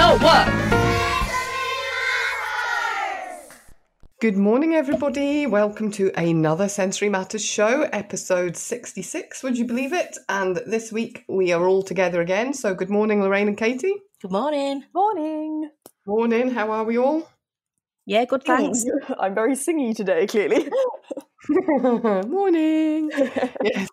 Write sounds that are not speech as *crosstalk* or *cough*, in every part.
not work. Good morning, everybody. Welcome to another Sensory Matters show, episode 66, would you believe it? And this week we are all together again. So, good morning, Lorraine and Katie. Good morning. Morning. Morning, how are we all? Yeah, good, thanks. *laughs* I'm very singy today, clearly. *laughs* morning. *laughs* yes.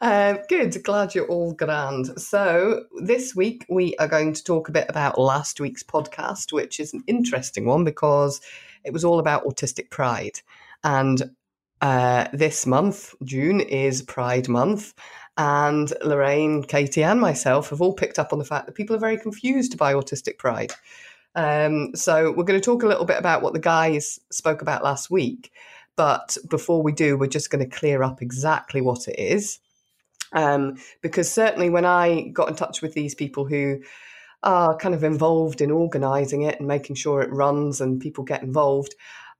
Um, good, glad you're all grand. So, this week we are going to talk a bit about last week's podcast, which is an interesting one because it was all about autistic pride. And uh, this month, June, is Pride Month. And Lorraine, Katie, and myself have all picked up on the fact that people are very confused by autistic pride. Um, so, we're going to talk a little bit about what the guys spoke about last week. But before we do, we're just going to clear up exactly what it is. Um, because certainly when I got in touch with these people who are kind of involved in organising it and making sure it runs and people get involved,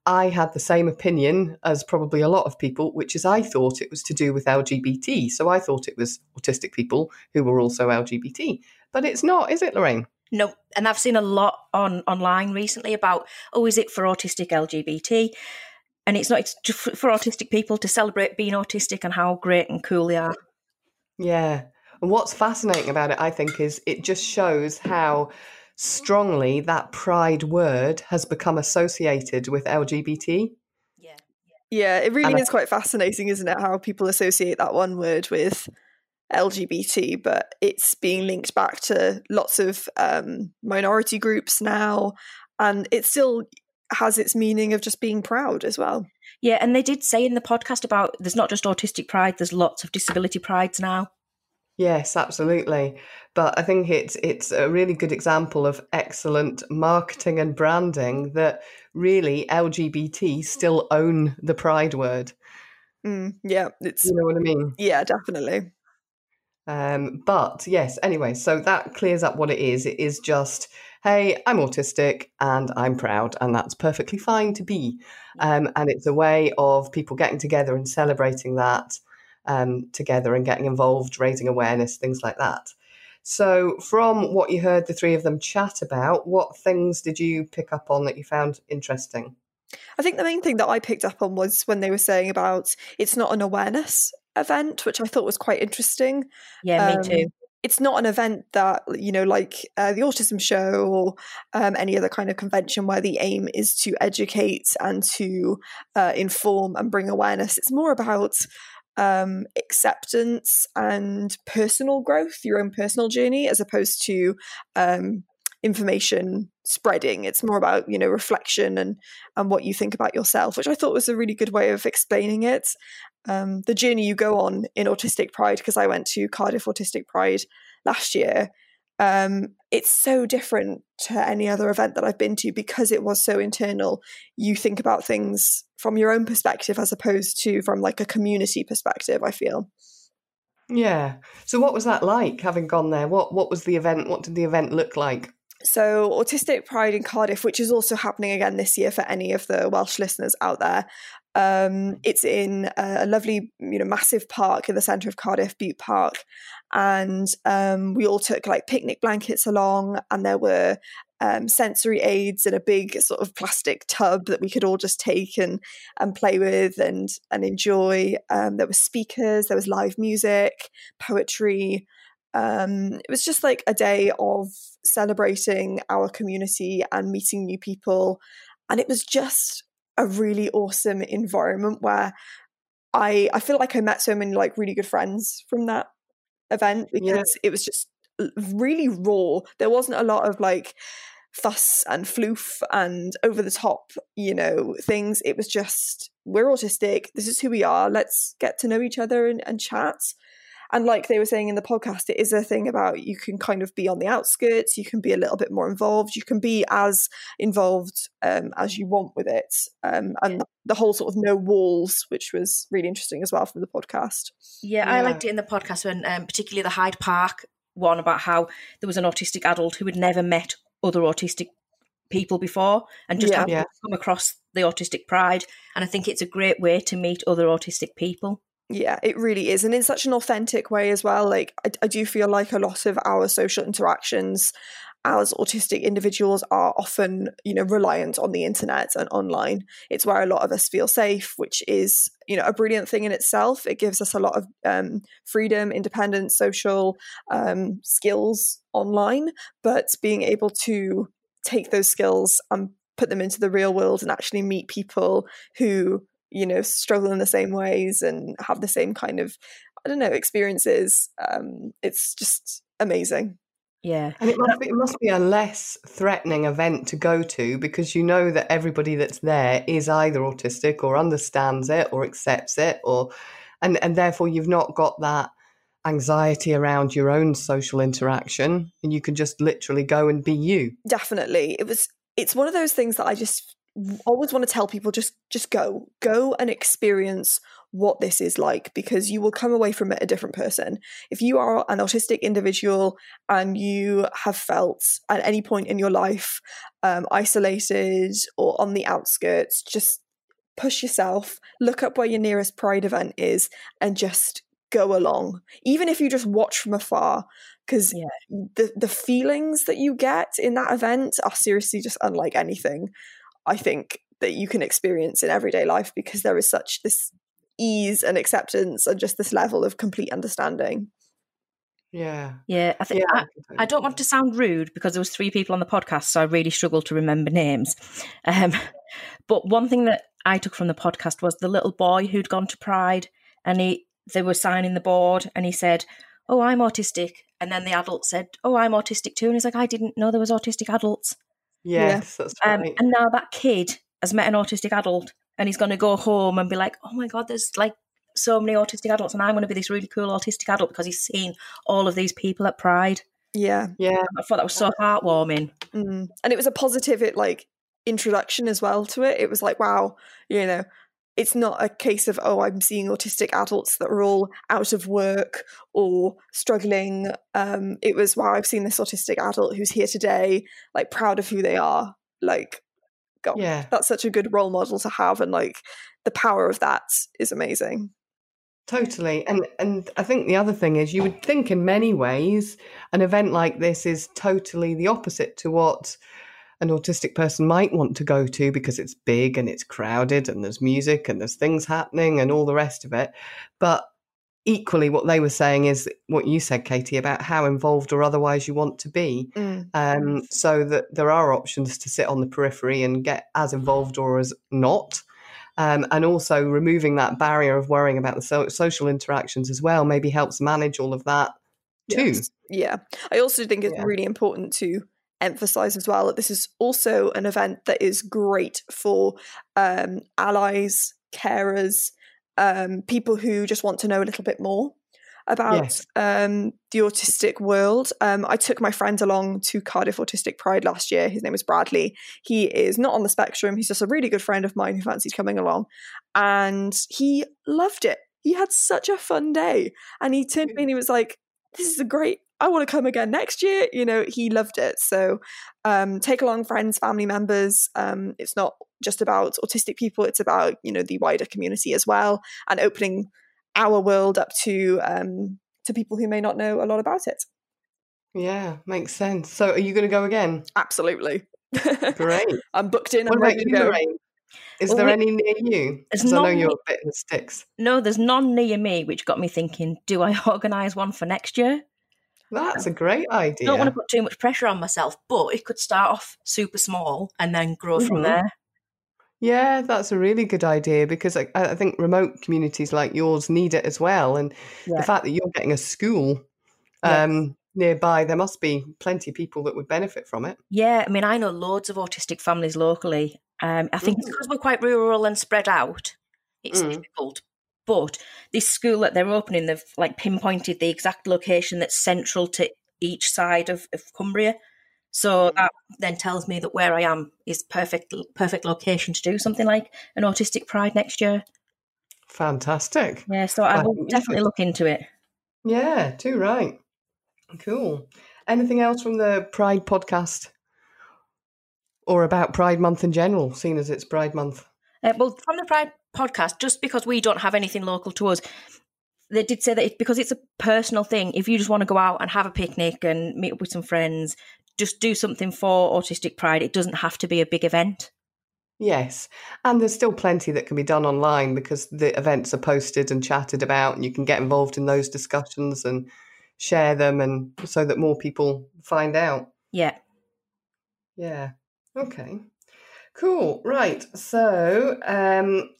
I had the same opinion as probably a lot of people, which is I thought it was to do with LGBT. So I thought it was autistic people who were also LGBT. But it's not, is it, Lorraine? No, and I've seen a lot on online recently about, oh, is it for autistic LGBT? And it's not, it's just for autistic people to celebrate being autistic and how great and cool they are. Yeah. And what's fascinating about it, I think, is it just shows how strongly that pride word has become associated with LGBT. Yeah. Yeah, it really And I- is quite fascinating, isn't it? How people associate that one word with LGBT, but it's being linked back to lots of um, minority groups now, and it's still has its meaning of just being proud as well. Yeah, and they did say in the podcast about there's not just autistic pride, there's lots of disability prides now. Yes, absolutely. But I think it's it's a really good example of excellent marketing and branding that really LGBT still own the pride word. Mm, yeah, it's You know what I mean? yeah, definitely. Um, but yes, anyway, so that clears up what it is. It is just, hey, I'm autistic and I'm proud, and that's perfectly fine to be. Um, and it's a way of people getting together and celebrating that um, together and getting involved, raising awareness, things like that. So, from what you heard the three of them chat about, what things did you pick up on that you found interesting? I think the main thing that I picked up on was when they were saying about it's not an awareness event, which I thought was quite interesting. Yeah, Um, me too. It's not an event that, you know, like uh, the Autism Show or um, any other kind of convention where the aim is to educate and to uh, inform and bring awareness. It's more about um, acceptance and personal growth, your own personal journey, as opposed to um, information spreading. It's more about, you know, reflection and, and what you think about yourself, which I thought was a really good way of explaining it um, the journey you go on in Autistic Pride, because I went to Cardiff Autistic Pride last year, um, it's so different to any other event that I've been to because it was so internal. You think about things from your own perspective as opposed to from like a community perspective, I feel. Yeah. So, what was that like having gone there? What What was the event? What did the event look like? So, Autistic Pride in Cardiff, which is also happening again this year for any of the Welsh listeners out there, um, it's in a lovely, you know, massive park in the centre of Cardiff, Bute Park, and um, we all took like picnic blankets along, and there were um, sensory aids in a big sort of plastic tub that we could all just take and and play with and and enjoy. Um, there were speakers, there was live music, poetry. Um, it was just like a day of celebrating our community and meeting new people, and it was just a really awesome environment where I I feel like I met so many like really good friends from that event because Yeah. it was just really raw. There wasn't a lot of like fuss and floof and over the top, you know, things. It was just we're autistic. This is who we are. Let's get to know each other and, and chat. And like they were saying in the podcast, it is a thing about you can kind of be on the outskirts, you can be a little bit more involved, you can be as involved um, as you want with it. Um, and the whole sort of no walls, which was really interesting as well from the podcast. Yeah, I liked it in the podcast when, um, particularly the Hyde Park one about how there was an autistic adult who had never met other autistic people before and just Yeah. Yeah. come across the autistic pride. And I think it's a great way to meet other autistic people. Yeah, it really is. And in such an authentic way as well. Like, I, I do feel like a lot of our social interactions as autistic individuals are often, you know, reliant on the internet and online. It's where a lot of us feel safe, which is, you know, a brilliant thing in itself. It gives us a lot of um, freedom, independence, social um, skills online, but being able to take those skills and put them into the real world and actually meet people who you know struggle in the same ways and have the same kind of i don't know experiences um it's just amazing. Yeah. And it must be it must be a less threatening event to go to because you know that everybody that's there is either autistic or understands it or accepts it or and and therefore you've not got that anxiety around your own social interaction and you can just literally go and be you. Definitely. It was it's one of those things that i just always want to tell people just just go. Go and experience what this is like because you will come away from it a different person. If you are an autistic individual and you have felt at any point in your life um, isolated or on the outskirts just push yourself look up where your nearest pride event is and just go along. Even if you just watch from afar because yeah. the the feelings that you get in that event are seriously just unlike anything I think that you can experience in everyday life because there is such this ease and acceptance and just this level of complete understanding. Yeah. Yeah. I think yeah. I, I, don't want to sound rude because there was three people on the podcast, so I really struggled to remember names. Um, *laughs* but one thing that I took from the podcast was the little boy who'd gone to Pride and he they were signing the board and he said, Oh, I'm autistic. And then the adult said, Oh, I'm autistic too. And he's like, I didn't know there was autistic adults. Yes, yeah. that's um, right. Um, and now that kid has met an autistic adult and he's going to go home and be like, oh my God, there's like so many autistic adults and I'm going to be this really cool autistic adult because he's seen all of these people at Pride. Yeah. Yeah. I thought that was so heartwarming. Mm. And it was a positive, it like introduction as well to it. It was like, wow, you know, it's not a case of oh i'm seeing autistic adults that are all out of work or struggling. Um, it was wow i've seen this autistic adult who's here today like proud of who they are. Like God, yeah. that's such a good role model to have and like the power of that is amazing. Totally. And and I think the other thing is you would think in many ways an event like this is totally the opposite to what an autistic person might want to go to because it's big and it's crowded and there's music and there's things happening and all the rest of it. But equally, what they were saying is what you said, Katie, about how involved or otherwise you want to be. Mm. Um, so that there are options to sit on the periphery and get as involved or as not. Um, and also removing that barrier of worrying about the so- social interactions as well maybe helps manage all of that too. Yes. Yeah. I also think it's yeah. really important to emphasize as well that this is also an event that is great for um, allies, carers, um, people who just want to know a little bit more about yes. um, the autistic world. Um, I took my friend along to Cardiff Autistic Pride last year. His name is Bradley. He is not on the spectrum. He's just a really good friend of mine who fancied coming along. And he loved it. He had such a fun day. And he turned to me and he was like, This is a great I want to come again next year. You know, he loved it. So um, take along friends, family members. Um, it's not just about autistic people, it's about, you know, the wider community as well and opening our world up to um, to people who may not know a lot about it. Yeah, makes sense. So are you going to go again? Absolutely. Great. *laughs* I'm booked in. I'm ready to go. Is well, there we, any near you? Because I know you're a bit in the sticks. No, there's none near me, which got me thinking: Do I *laughs* organise one for next year? That's a great idea. I don't want to put too much pressure on myself, but it could start off super small and then grow mm-hmm. from there. Yeah, that's a really good idea because I, I, think remote communities like yours need it as well. And yeah. the fact that you're getting a school um, nearby, there must be plenty of people that would benefit from it. Yeah, I mean, I know loads of autistic families locally. Um, I think mm. it's because we're quite rural and spread out. It's mm. difficult, but this school that they're opening, they've like pinpointed the exact location that's central to each side of, of Cumbria. So mm. that then tells me that where I am is perfect perfect location to do something like an autistic pride next year. Fantastic. Yeah, so I will definitely look into it. Yeah, too right. Cool. Anything else from the Pride podcast? Or about Pride Month in general, seeing as it's Pride Month? Uh, well, from the Pride podcast, just because we don't have anything local to us, they did say that it, because it's a personal thing, if you just want to go out and have a picnic and meet up with some friends, just do something for Autistic Pride. It doesn't have to be a big event. Yes. And there's still plenty that can be done online because the events are posted and chatted about, and you can get involved in those discussions and share them, and so that more people find out. Yeah. Yeah. Okay. Cool. Right. So, um,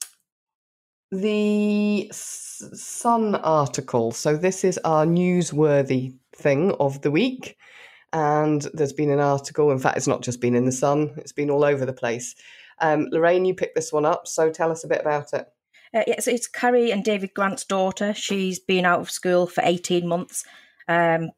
the Sun article. So, this is our newsworthy thing of the week. And there's been an article. In fact, it's not just been in the Sun, it's been all over the place. Um, Lorraine, you picked this one up. So, tell us a bit about it. Uh, yeah, so it's Carrie and David Grant's daughter. She's been out of school for 18 months. Um,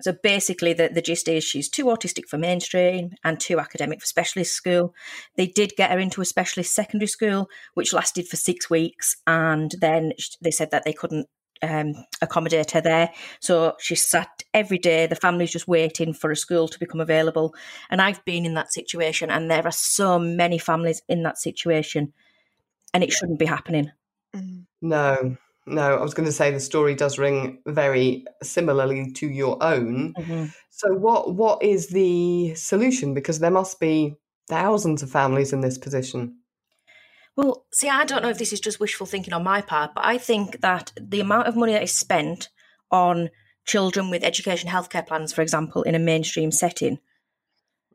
so basically, the, the gist is she's too autistic for mainstream and too academic for specialist school. They did get her into a specialist secondary school, which lasted for six weeks, and then they said that they couldn't um, accommodate her there. So she sat every day. The family's just waiting for a school to become available. And I've been in that situation, and there are so many families in that situation, and it shouldn't be happening. Mm. No, no, I was going to say the story does ring very similarly to your own. Mm-hmm. So, what what is the solution? Because there must be thousands of families in this position. Well, see, I don't know if this is just wishful thinking on my part, but I think that the amount of money that is spent on children with education healthcare plans, for example, in a mainstream setting,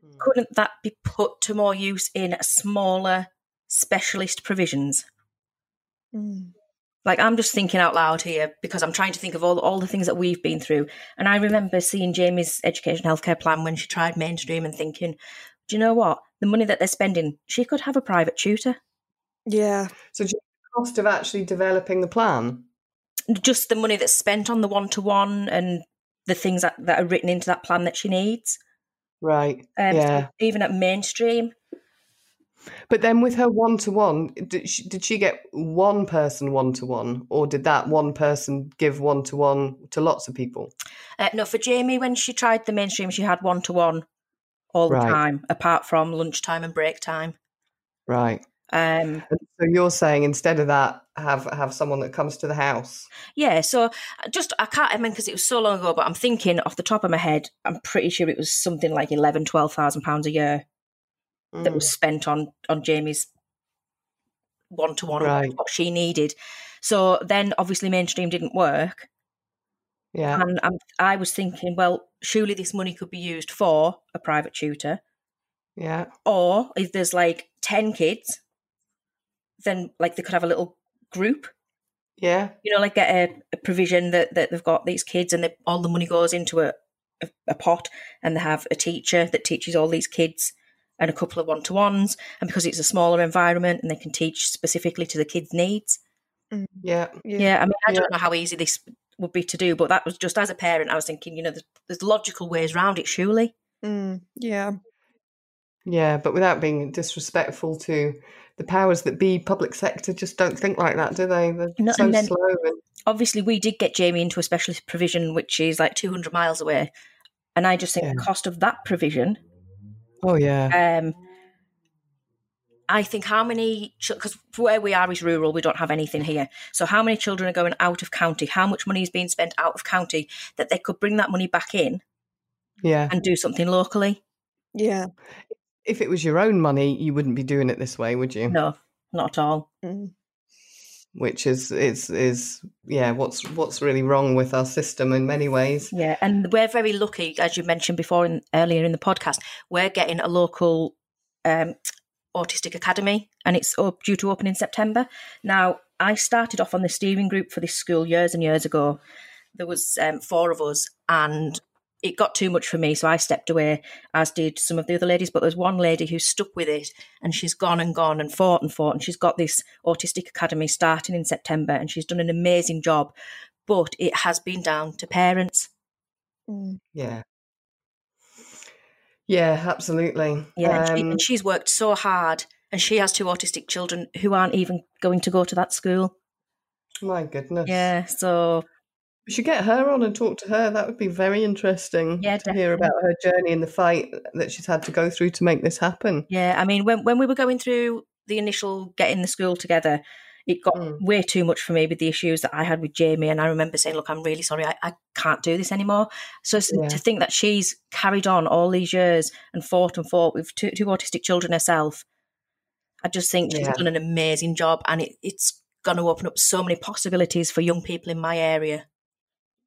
mm. couldn't that be put to more use in smaller specialist provisions? Mm. Like I'm just thinking out loud here because I'm trying to think of all all the things that we've been through. And I remember seeing Jamie's education healthcare plan when she tried mainstream and thinking, do you know what? The money that they're spending, she could have a private tutor. Yeah. So the cost of actually developing the plan? Just the money that's spent on the one to one and the things that, that are written into that plan that she needs. Right. Um, yeah. Even at mainstream, but then with her one to one, did she, get one person one to one, or did that one person give one to one to lots of people? Uh, no, for Jamie, when she tried the mainstream, she had one to one all the time, apart from lunchtime and break time. Right. Um, so you're saying instead of that, have have someone that comes to the house. Yeah. So uh, just I can't. I mean, because it was so long ago, but I'm thinking off the top of my head, I'm pretty sure it was something like eleven, twelve thousand pounds a year mm. that was mm. spent on on Jamie's one to one what she needed. So then, obviously, mainstream didn't work. Yeah, and I'm, I was thinking, well, surely this money could be used for a private tutor. Yeah, or if there's like ten kids, then like they could have a little group. Yeah, you know, like get a, a provision that that they've got these kids, and they, all the money goes into a, a, a pot, and they have a teacher that teaches all these kids and a couple of one to ones. And because it's a smaller environment and they can teach specifically to the kids' needs. Mm. Yeah. Yeah. yeah I mean, I yeah. don't know how easy this would be to do, but that was just as a parent, I was thinking, you know, there's, there's logical ways around it, surely. Mm. Yeah. Yeah, but without being disrespectful to the powers that be, public sector just don't think like that, do they? They're no, so then, slow. And... Obviously, we did get Jamie into a specialist provision, which is like 200 miles away. And I just think yeah. the cost of that provision Oh yeah. Um, I think how many because where we are is rural, we don't have anything here. So how many children are going out of county? How much money is being spent out of county that they could bring that money back in? Yeah, and do something locally. Yeah. If it was your own money, you wouldn't be doing it this way, would you? No, not at all. Mm. Which is is is yeah, what's what's really wrong with our system in many ways? Yeah, and we're very lucky, as you mentioned before in, earlier in the podcast, we're getting a local um, autistic academy, and it's due to open in September. Now, I started off on the steering group for this school years and years ago. There was um, four of us, and it got too much for me, so I stepped away, as did some of the other ladies. But there's one lady who stuck with it, and she's gone and gone and fought and fought, and she's got this autistic academy starting in September, and she's done an amazing job. But it has been down to parents. Mm. Yeah. Yeah, absolutely. Yeah, um, and, she, and she's worked so hard, and she has two autistic children who aren't even going to go to that school. My goodness. Yeah, so we should get her on and talk to her. That would be very interesting yeah, to hear about her journey and the fight that she's had to go through to make this happen. Yeah, I mean, when when we were going through the initial getting the school together, it got mm. way too much for me with the issues that I had with Jamie. And I remember saying, Look, I'm really sorry, I, I can't do this anymore. So yeah. to think that she's carried on all these years and fought and fought with two, two autistic children herself, I just think she's yeah. done an amazing job. And it, it's going to open up so many possibilities for young people in my area.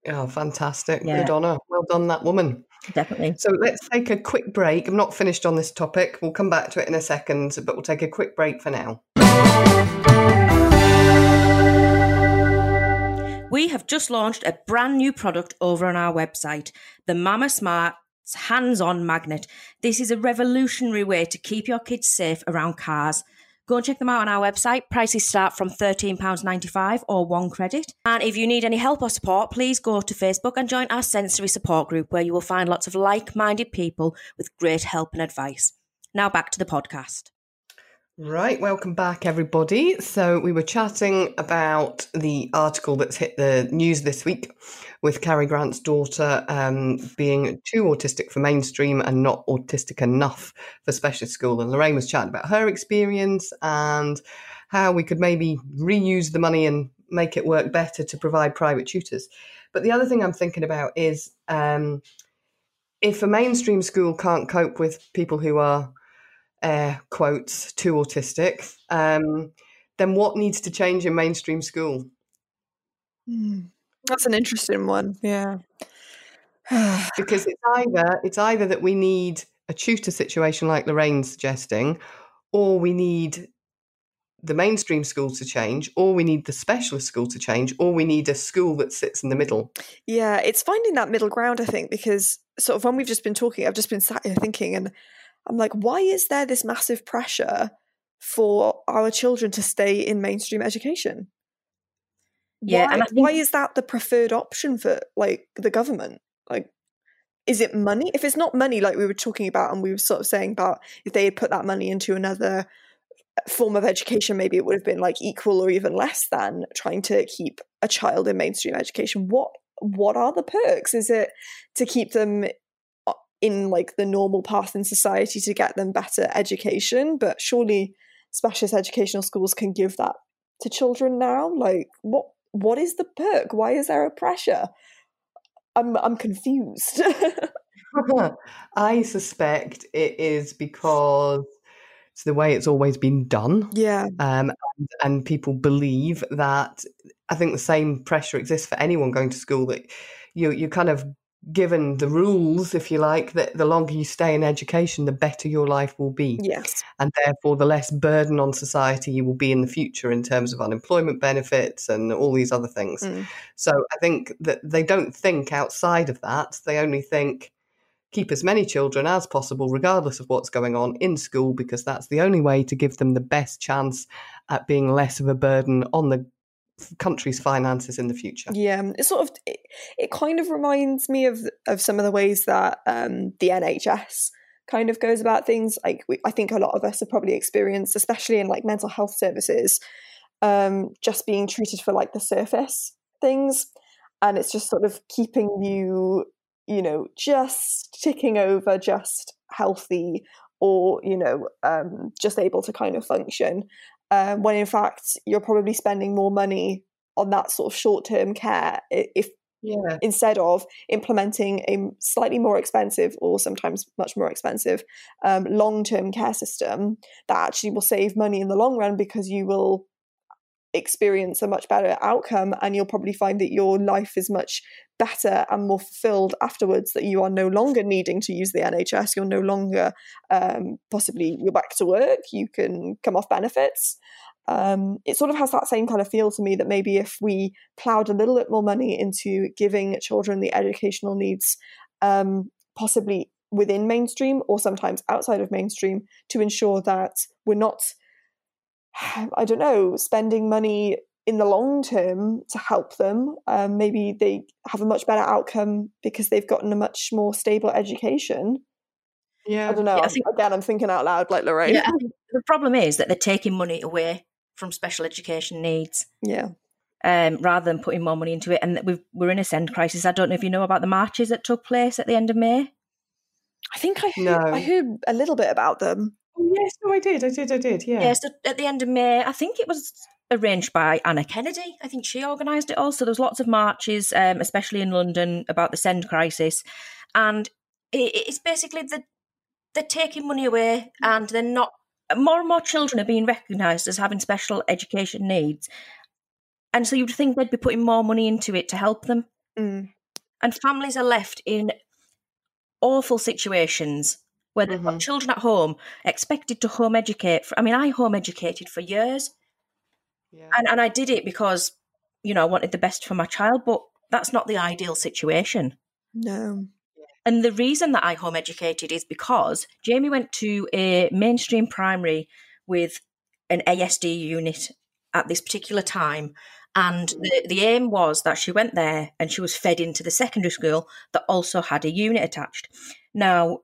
Oh, fantastic. Yeah. Good on her. Well done, that woman. Definitely. So let's take a quick break. I'm not finished on this topic. We'll come back to it in a second, but we'll take a quick break for now. We have just launched a brand new product over on our website, the Mama Smart hands on magnet. This is a revolutionary way to keep your kids safe around cars. Go and check them out on our website. Prices start from £13.95 or one credit. And if you need any help or support, please go to Facebook and join our sensory support group where you will find lots of like minded people with great help and advice. Now back to the podcast. Right, welcome back, everybody. So, we were chatting about the article that's hit the news this week with Carrie Grant's daughter um, being too autistic for mainstream and not autistic enough for specialist school. And Lorraine was chatting about her experience and how we could maybe reuse the money and make it work better to provide private tutors. But the other thing I'm thinking about is um, if a mainstream school can't cope with people who are air quotes too autistic, um, then what needs to change in mainstream school? Mm, that's an interesting one. Yeah. *sighs* because it's either it's either that we need a tutor situation like Lorraine's suggesting, or we need the mainstream school to change, or we need the specialist school to change, or we need a school that sits in the middle. Yeah, it's finding that middle ground, I think, because sort of when we've just been talking, I've just been sat here thinking, and I'm like, why is there this massive pressure for our children to stay in mainstream education? Yeah, why, and think- why is that the preferred option for like the government? Like, is it money? If it's not money, like we were talking about, and we were sort of saying about if they had put that money into another uh, form of education, maybe it would have been like equal or even less than trying to keep a child in mainstream education. What what are the perks? Is it to keep them in like the normal path in society to get them better education but surely specialist educational schools can give that to children now? Like what what is the perk? Why is there a pressure? I'm i'm confused. *laughs* I suspect it is because it's the way it's always been done. Yeah. Um, and, and people believe that i think the same pressure exists for anyone going to school that you you kind of given the rules, if you like, that the longer you stay in education, the better your life will be. Yes. And therefore, the less burden on society you will be in the future in terms of unemployment benefits and all these other things. Mm. So I think that they don't think outside of that. They only think keep as many children as possible, regardless of what's going on in school, because that's the only way to give them the best chance at being less of a burden on the country's finances in the future. Yeah, it sort of it, it kind of reminds me of of some of the ways that um, the NHS kind of goes about things. Like we, I think a lot of us have probably experienced, especially in like mental health services, um, just being treated for like the surface things, and it's just sort of keeping you, you know, just ticking over, just healthy or you know um, just able to kind of function um, when in fact you're probably spending more money on that sort of short term care if yeah. instead of implementing a slightly more expensive or sometimes much more expensive um, long term care system that actually will save money in the long run because you will experience a much better outcome and you'll probably find that your life is much better and more fulfilled afterwards that you are no longer needing to use the NHS you're no longer um, possibly you're back to work you can come off benefits. Um, it sort of has that same kind of feel to me that maybe if we ploughed a little bit more money into giving children the educational needs um, possibly within mainstream or sometimes outside of mainstream to ensure that we're not *sighs* I don't know, spending money in the long term to help them. Um, maybe they have a much better outcome because they've gotten a much more stable education. Yeah, I don't know. Yeah, I think, Again, I'm thinking out loud, like Lorraine. Yeah, the problem is that they're taking money away from special education needs. Yeah. Um, rather than putting more money into it, and we are in a SEND crisis. I don't know if you know about the marches that took place at the end of May. I think I heard, No. I heard a little bit about them. Oh, yes, no, I did. I did. I did. Yeah. Yeah, so at the end of May, I think it was arranged by Anna Kennedy. I think she organised it all. So there's lots of marches, um, especially in London, about the SEND crisis, and it, it's basically the they're taking money away, and they're not. More and more children are being recognised as having special education needs, and so you'd think they'd be putting more money into it to help them. Mm. And families are left in awful situations where they've Mhm. got children at home expected to home educate. For, I mean, I home educated for years yeah. and, and I did it because, you know, I wanted the best for my child, but that's not the ideal situation. No. And the reason that I home educated is because Jamie went to a mainstream primary with an ASD unit at this particular time. And the, the aim was that she went there and she was fed into the secondary school that also had a unit attached. Now,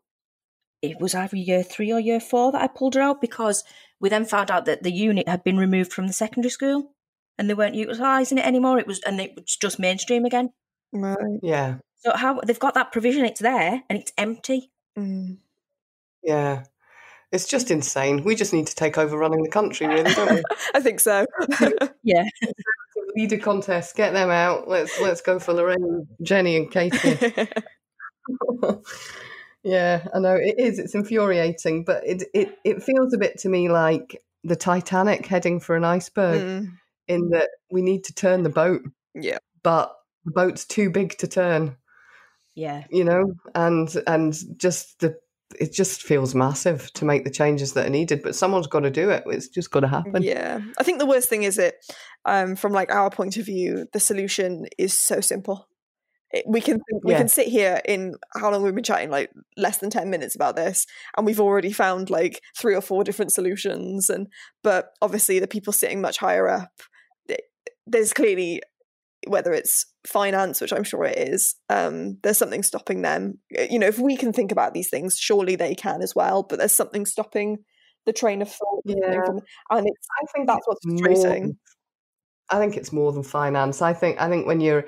it was either year three or year four that I pulled her out because we then found out that the unit had been removed from the secondary school and they weren't utilising it anymore. It was and it was just mainstream again. Right. yeah. So how they've got that provision, it's there and it's empty. Mm. Yeah. It's just insane. We just need to take over running the country, really, don't we? *laughs* I think so. *laughs* Yeah. Leader contest, get them out. Let's let's go for Lorraine, Jenny, and Katie. *laughs* yeah, I know it is. It's infuriating, but it it it feels a bit to me like the Titanic heading for an iceberg. Mm. In that we need to turn the boat, Yeah. but the boat's too big to turn. Yeah. You know, and and just the it just feels massive to make the changes that are needed. But someone's got to do it. It's just got to happen. Yeah. I think the worst thing is it, um, from like our point of view, the solution is so simple. We can we Yeah. can sit here in how long we've been chatting, like less than ten minutes about this, and we've already found like three or four different solutions. And but obviously the people sitting much higher up, there's clearly whether it's finance, which I'm sure it is, um, there's something stopping them. You know, if we can think about these things, surely they can as well. But there's something stopping the train of thought. Yeah. from- and it's I think that's what's frustrating. More, I think it's more than finance. I think I think when you're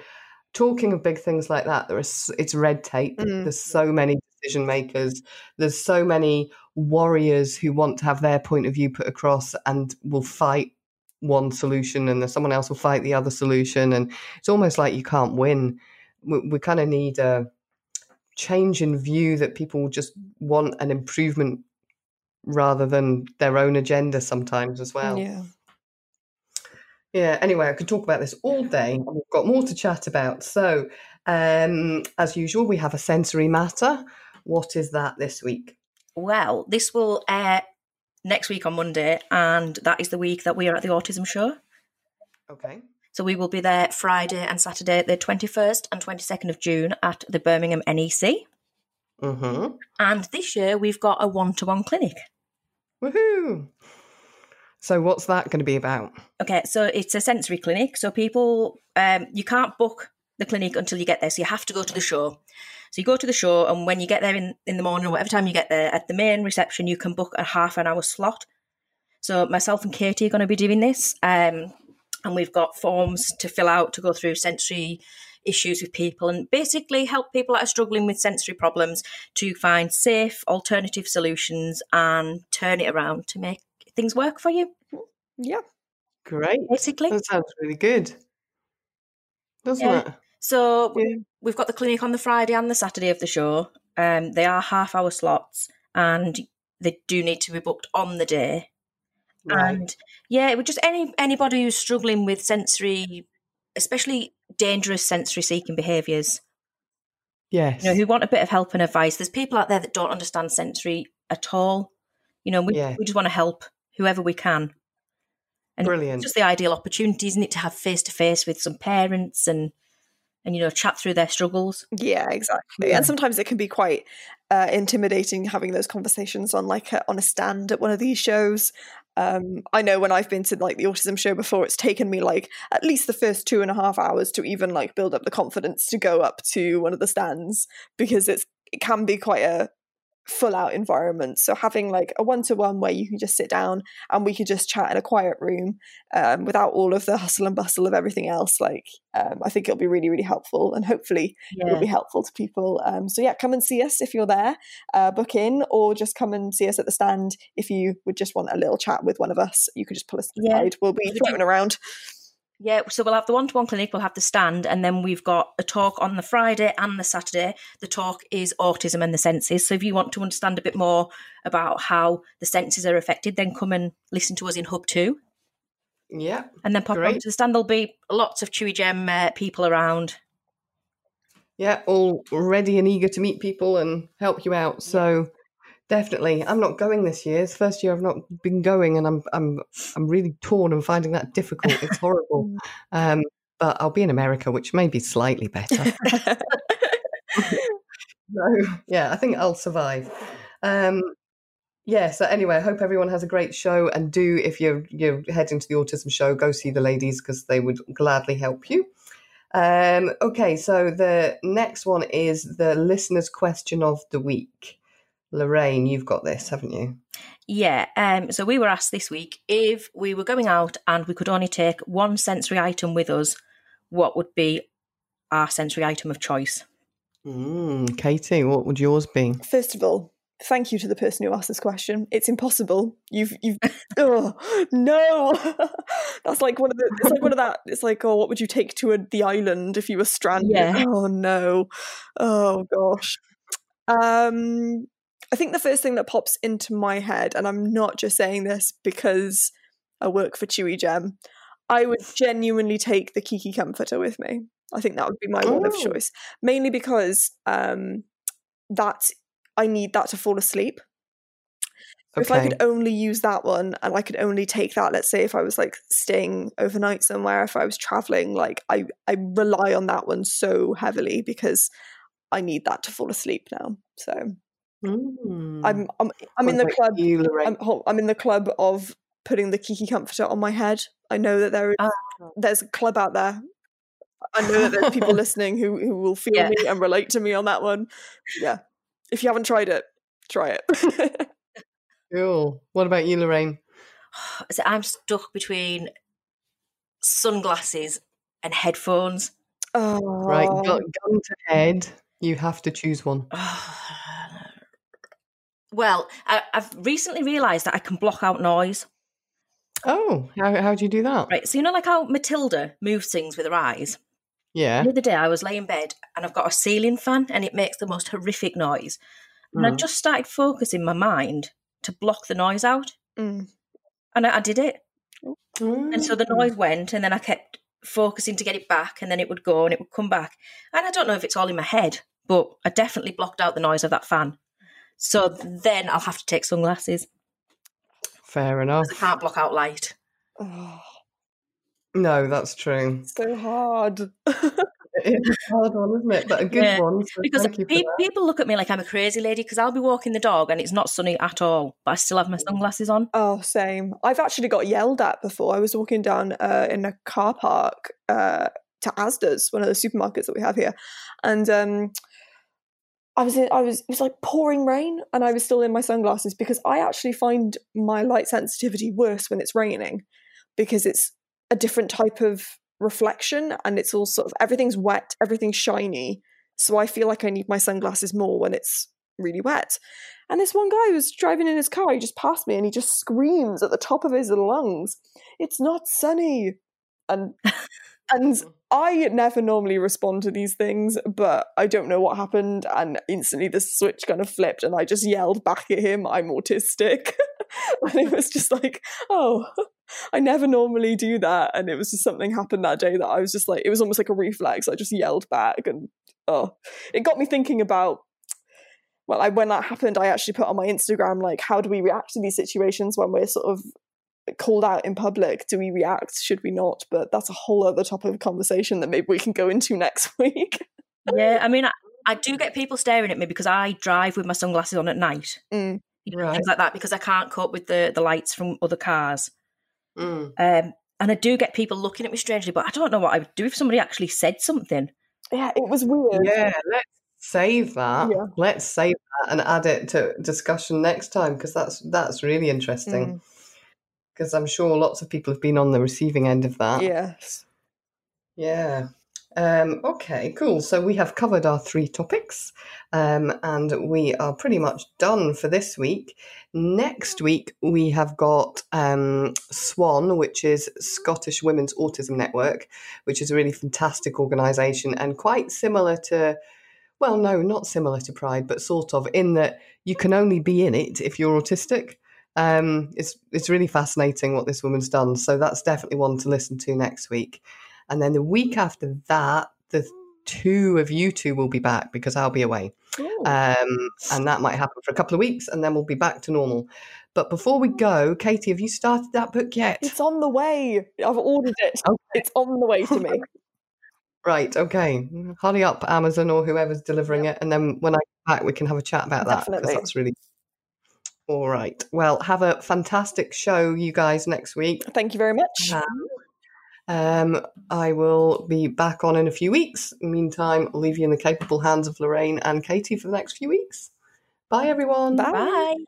talking of big things like that, there is it's red tape. Mm. There's so many decision makers. There's so many warriors who want to have their point of view put across and will fight one solution, and then someone else will fight the other solution, and it's almost like you can't win. We, we kind of need a change in view that people just want an improvement rather than their own agenda sometimes as well. Yeah. Yeah, anyway, I could talk about this all *laughs* day. and We've got more to chat about. So, um, as usual, we have a sensory matter. What is that this week? Well, this will air next week on Monday, and that is the week that we are at the Autism Show. Okay. So we will be there Friday and Saturday, the 21st and 22nd of June at the Birmingham NEC. Mm-hmm. And this year we've got a one to one clinic. Woohoo! So, what's that going to be about? Okay, so it's a sensory clinic. So people, um, you can't book the clinic until you get there. So you have to go to the show. So you go to the show, and when you get there in, in the morning or whatever time you get there, at the main reception, you can book a half an hour slot. So myself and Katie are going to be doing this, um, and we've got forms to fill out to go through sensory issues with people and basically help people that are struggling with sensory problems to find safe alternative solutions and turn it around to make things work for you. Yeah. Great. Basically. That sounds really good. Doesn't Yeah. it? So we- Yeah. we've got the clinic on the Friday and the Saturday of the show. Um, they are half hour slots and they do need to be booked on the day. Right. And yeah, it would just any anybody who's struggling with sensory, especially dangerous sensory seeking behaviours, yes. you know, who want a bit of help and advice. There's people out there that don't understand sensory at all. You know, we, Yeah. we just want to help whoever we can. And Brilliant. Just the ideal opportunity, isn't it, to have face to face with some parents and and you know chat through their struggles. Yeah, exactly. Yeah. And sometimes it can be quite uh, intimidating having those conversations on like a, on a stand at one of these shows. Um, I know when I've been to like the autism show before, it's taken me like at least the first two and a half hours to even like build up the confidence to go up to one of the stands because it's it can be quite a full out environment. So having like a one to one where you can just sit down and we could just chat in a quiet room um, without all of the hustle and bustle of everything else. Like um, I think it'll be really really helpful and hopefully yeah. it'll be helpful to people. Um, so yeah, come and see us if you're there, uh, book in, or just come and see us at the stand if you would just want a little chat with one of us. You could just pull us aside. Yeah. We'll be floating around. Yeah, so we'll have the one to one clinic, we'll have the stand, and then we've got a talk on the Friday and the Saturday. The talk is autism and the senses. So if you want to understand a bit more about how the senses are affected, then come and listen to us in Hub 2. Yeah. And then pop great. to the stand. There'll be lots of Chewigem uh, people around. Yeah, all ready and eager to meet people and help you out. So Definitely, I'm not going this year. It's the first year I've not been going, and I'm I'm I'm really torn and finding that difficult. It's horrible. *laughs* um, but I'll be in America, which may be slightly better. *laughs* *laughs* so yeah, I think I'll survive. Um, yeah. So anyway, I hope everyone has a great show, and do if you're you're heading to the autism show, go see the ladies because they would gladly help you. Um, okay, so the next one is the listener's question of the week. Lorraine, you've got this, haven't you? Yeah. Um, so we were asked this week if we were going out and we could only take one sensory item with us, what would be our sensory item of choice? Mm, Katie, what would yours be? First of all, thank you to the person who asked this question. It's impossible. You've you've *laughs* oh no. *laughs* That's like one of the it's like one of that it's like, oh, what would you take to a, the island if you were stranded? Yeah. Oh no. Oh gosh. Um I think the first thing that pops into my head, and I'm not just saying this because I work for Chewigem, I would *laughs* genuinely take the Kiki Comforter with me. I think that would be my oh. one of oh. choice, mainly because um, that I need that to fall asleep. Okay. If I could only use that one and I could only take that, let's say if I was like staying overnight somewhere, if I was traveling, like I, I rely on that one so heavily because I need that to fall asleep now. So Mm. I'm I'm I'm in the club. You, I'm, I'm, in the club of putting the Kiki comforter on my head. I know that there is ah. there's a club out there. I know that there's people *laughs* listening who who will feel yeah. me and relate to me on that one. Yeah, if you haven't tried it, try it. *laughs* cool. What about you, Lorraine? *sighs* So I'm stuck between sunglasses and headphones. Oh. Right, gun, gun to head. You have to choose one. *sighs* *sighs* Well, I, have recently realised that I can block out noise. Oh, how how do you do that? Right, so you know, like how Matilda moves things with her eyes. Yeah. The other day, I was laying in bed and I've got a ceiling fan, and it makes the most horrific noise. And I mm. just started focusing my mind to block the noise out, mm. and I, I, did it. Mm. And so the noise went, and then I kept focusing to get it back, and then it would go and it would come back. And I don't know if it's all in my head, but I definitely blocked out the noise of that fan. So then I'll have to take sunglasses. Fair enough. I can't block out light. Oh. *sighs* No, that's true. So hard. it's a hard one, isn't it? But a good yeah. one. So because pe- people look at me like I'm a crazy lady because I'll be walking the dog and it's not sunny at all, but I still have my sunglasses on. Oh, same. I've actually got yelled at before. I was walking down uh, in a car park uh, to Asda's, one of the supermarkets that we have here, and um, I was in, I was it was like pouring rain and I was still in my sunglasses because I actually find my light sensitivity worse when it's raining because it's a different type of reflection and it's all sort of everything's wet, everything's shiny. So I feel like I need my sunglasses more when it's really wet. And this one guy was driving in his car, he just passed me and he just screams at the top of his lungs, It's not sunny. And and mm. I never normally respond to these things, but I don't know what happened. And instantly the switch kind of flipped, and I just yelled back at him, I'm autistic. *laughs* and it was just like, oh, I never normally do that. And it was just something happened that day that I was just like, it was almost like a reflex. I just yelled back, and oh, it got me thinking about well, I, when that happened, I actually put on my Instagram like, how do we react to these situations when we're sort of called out in public do we react should we not but that's a whole other topic of conversation that maybe we can go into *laughs* next week yeah i mean I, I, do get people staring at me because i drive with my sunglasses on at night mm. you know, right. things like that because i can't cope with the the lights from other cars mm. um, and i do get people looking at me strangely but i don't know what i would do if somebody actually said something yeah it was weird yeah let's save that. Yeah. Let's save that and add it to discussion next time because that's that's really interesting. Mm. Because I'm sure lots of people have been on the receiving end of that. Yes. Yeah. Um, okay, cool. So we have covered our three topics um, and we are pretty much done for this week. Next week, we have got um, SWAN, which is Scottish Women's Autism Network, which is a really fantastic organisation and quite similar to, well, no, not similar to Pride, but sort of in that you can only be in it if you're autistic. Um, it's it's really fascinating what this woman's done. So that's definitely one to listen to next week. And then the week after that, the two of you two will be back because I'll be away. Um, and that might happen for a couple of weeks and then we'll be back to normal. But before we go, Katie, have you started that book yet? it's on the way. I've ordered it. Okay. It's on the way to me. *laughs* Right, okay. Hurry up, Amazon or whoever's delivering it. And then when I get back, we can have a chat about that. 'cause Definitely. that's really all right. Well, have a fantastic show, you guys, next week. Thank you very much. Um, I will be back on in a few weeks. Meantime, I'll leave you in the capable hands of Lorraine and Katie for the next few weeks. Bye, everyone. Bye. Bye.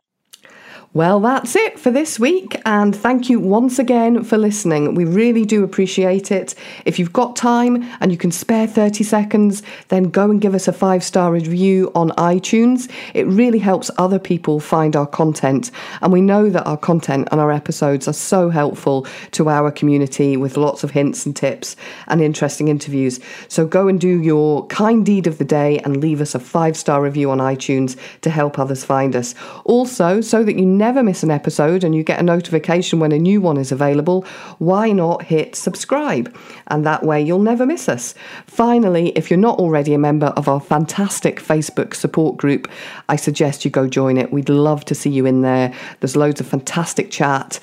Well, that's it for this week, and thank you once again for listening. We really do appreciate it. If you've got time and you can spare 30 seconds, then go and give us a five star review on iTunes. It really helps other people find our content, and we know that our content and our episodes are so helpful to our community with lots of hints and tips and interesting interviews. So go and do your kind deed of the day and leave us a five star review on iTunes to help others find us. Also, so that you never miss an episode and you get a notification when a new one is available, why not hit subscribe? And that way you'll never miss us. Finally, if you're not already a member of our fantastic Facebook support group, I suggest you go join it. We'd love to see you in there. There's loads of fantastic chat,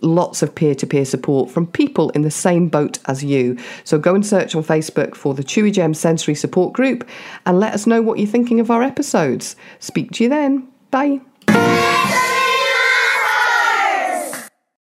lots of peer to peer support from people in the same boat as you. So go and search on Facebook for the Chewigem Sensory Support Group and let us know what you're thinking of our episodes. Speak to you then. Bye.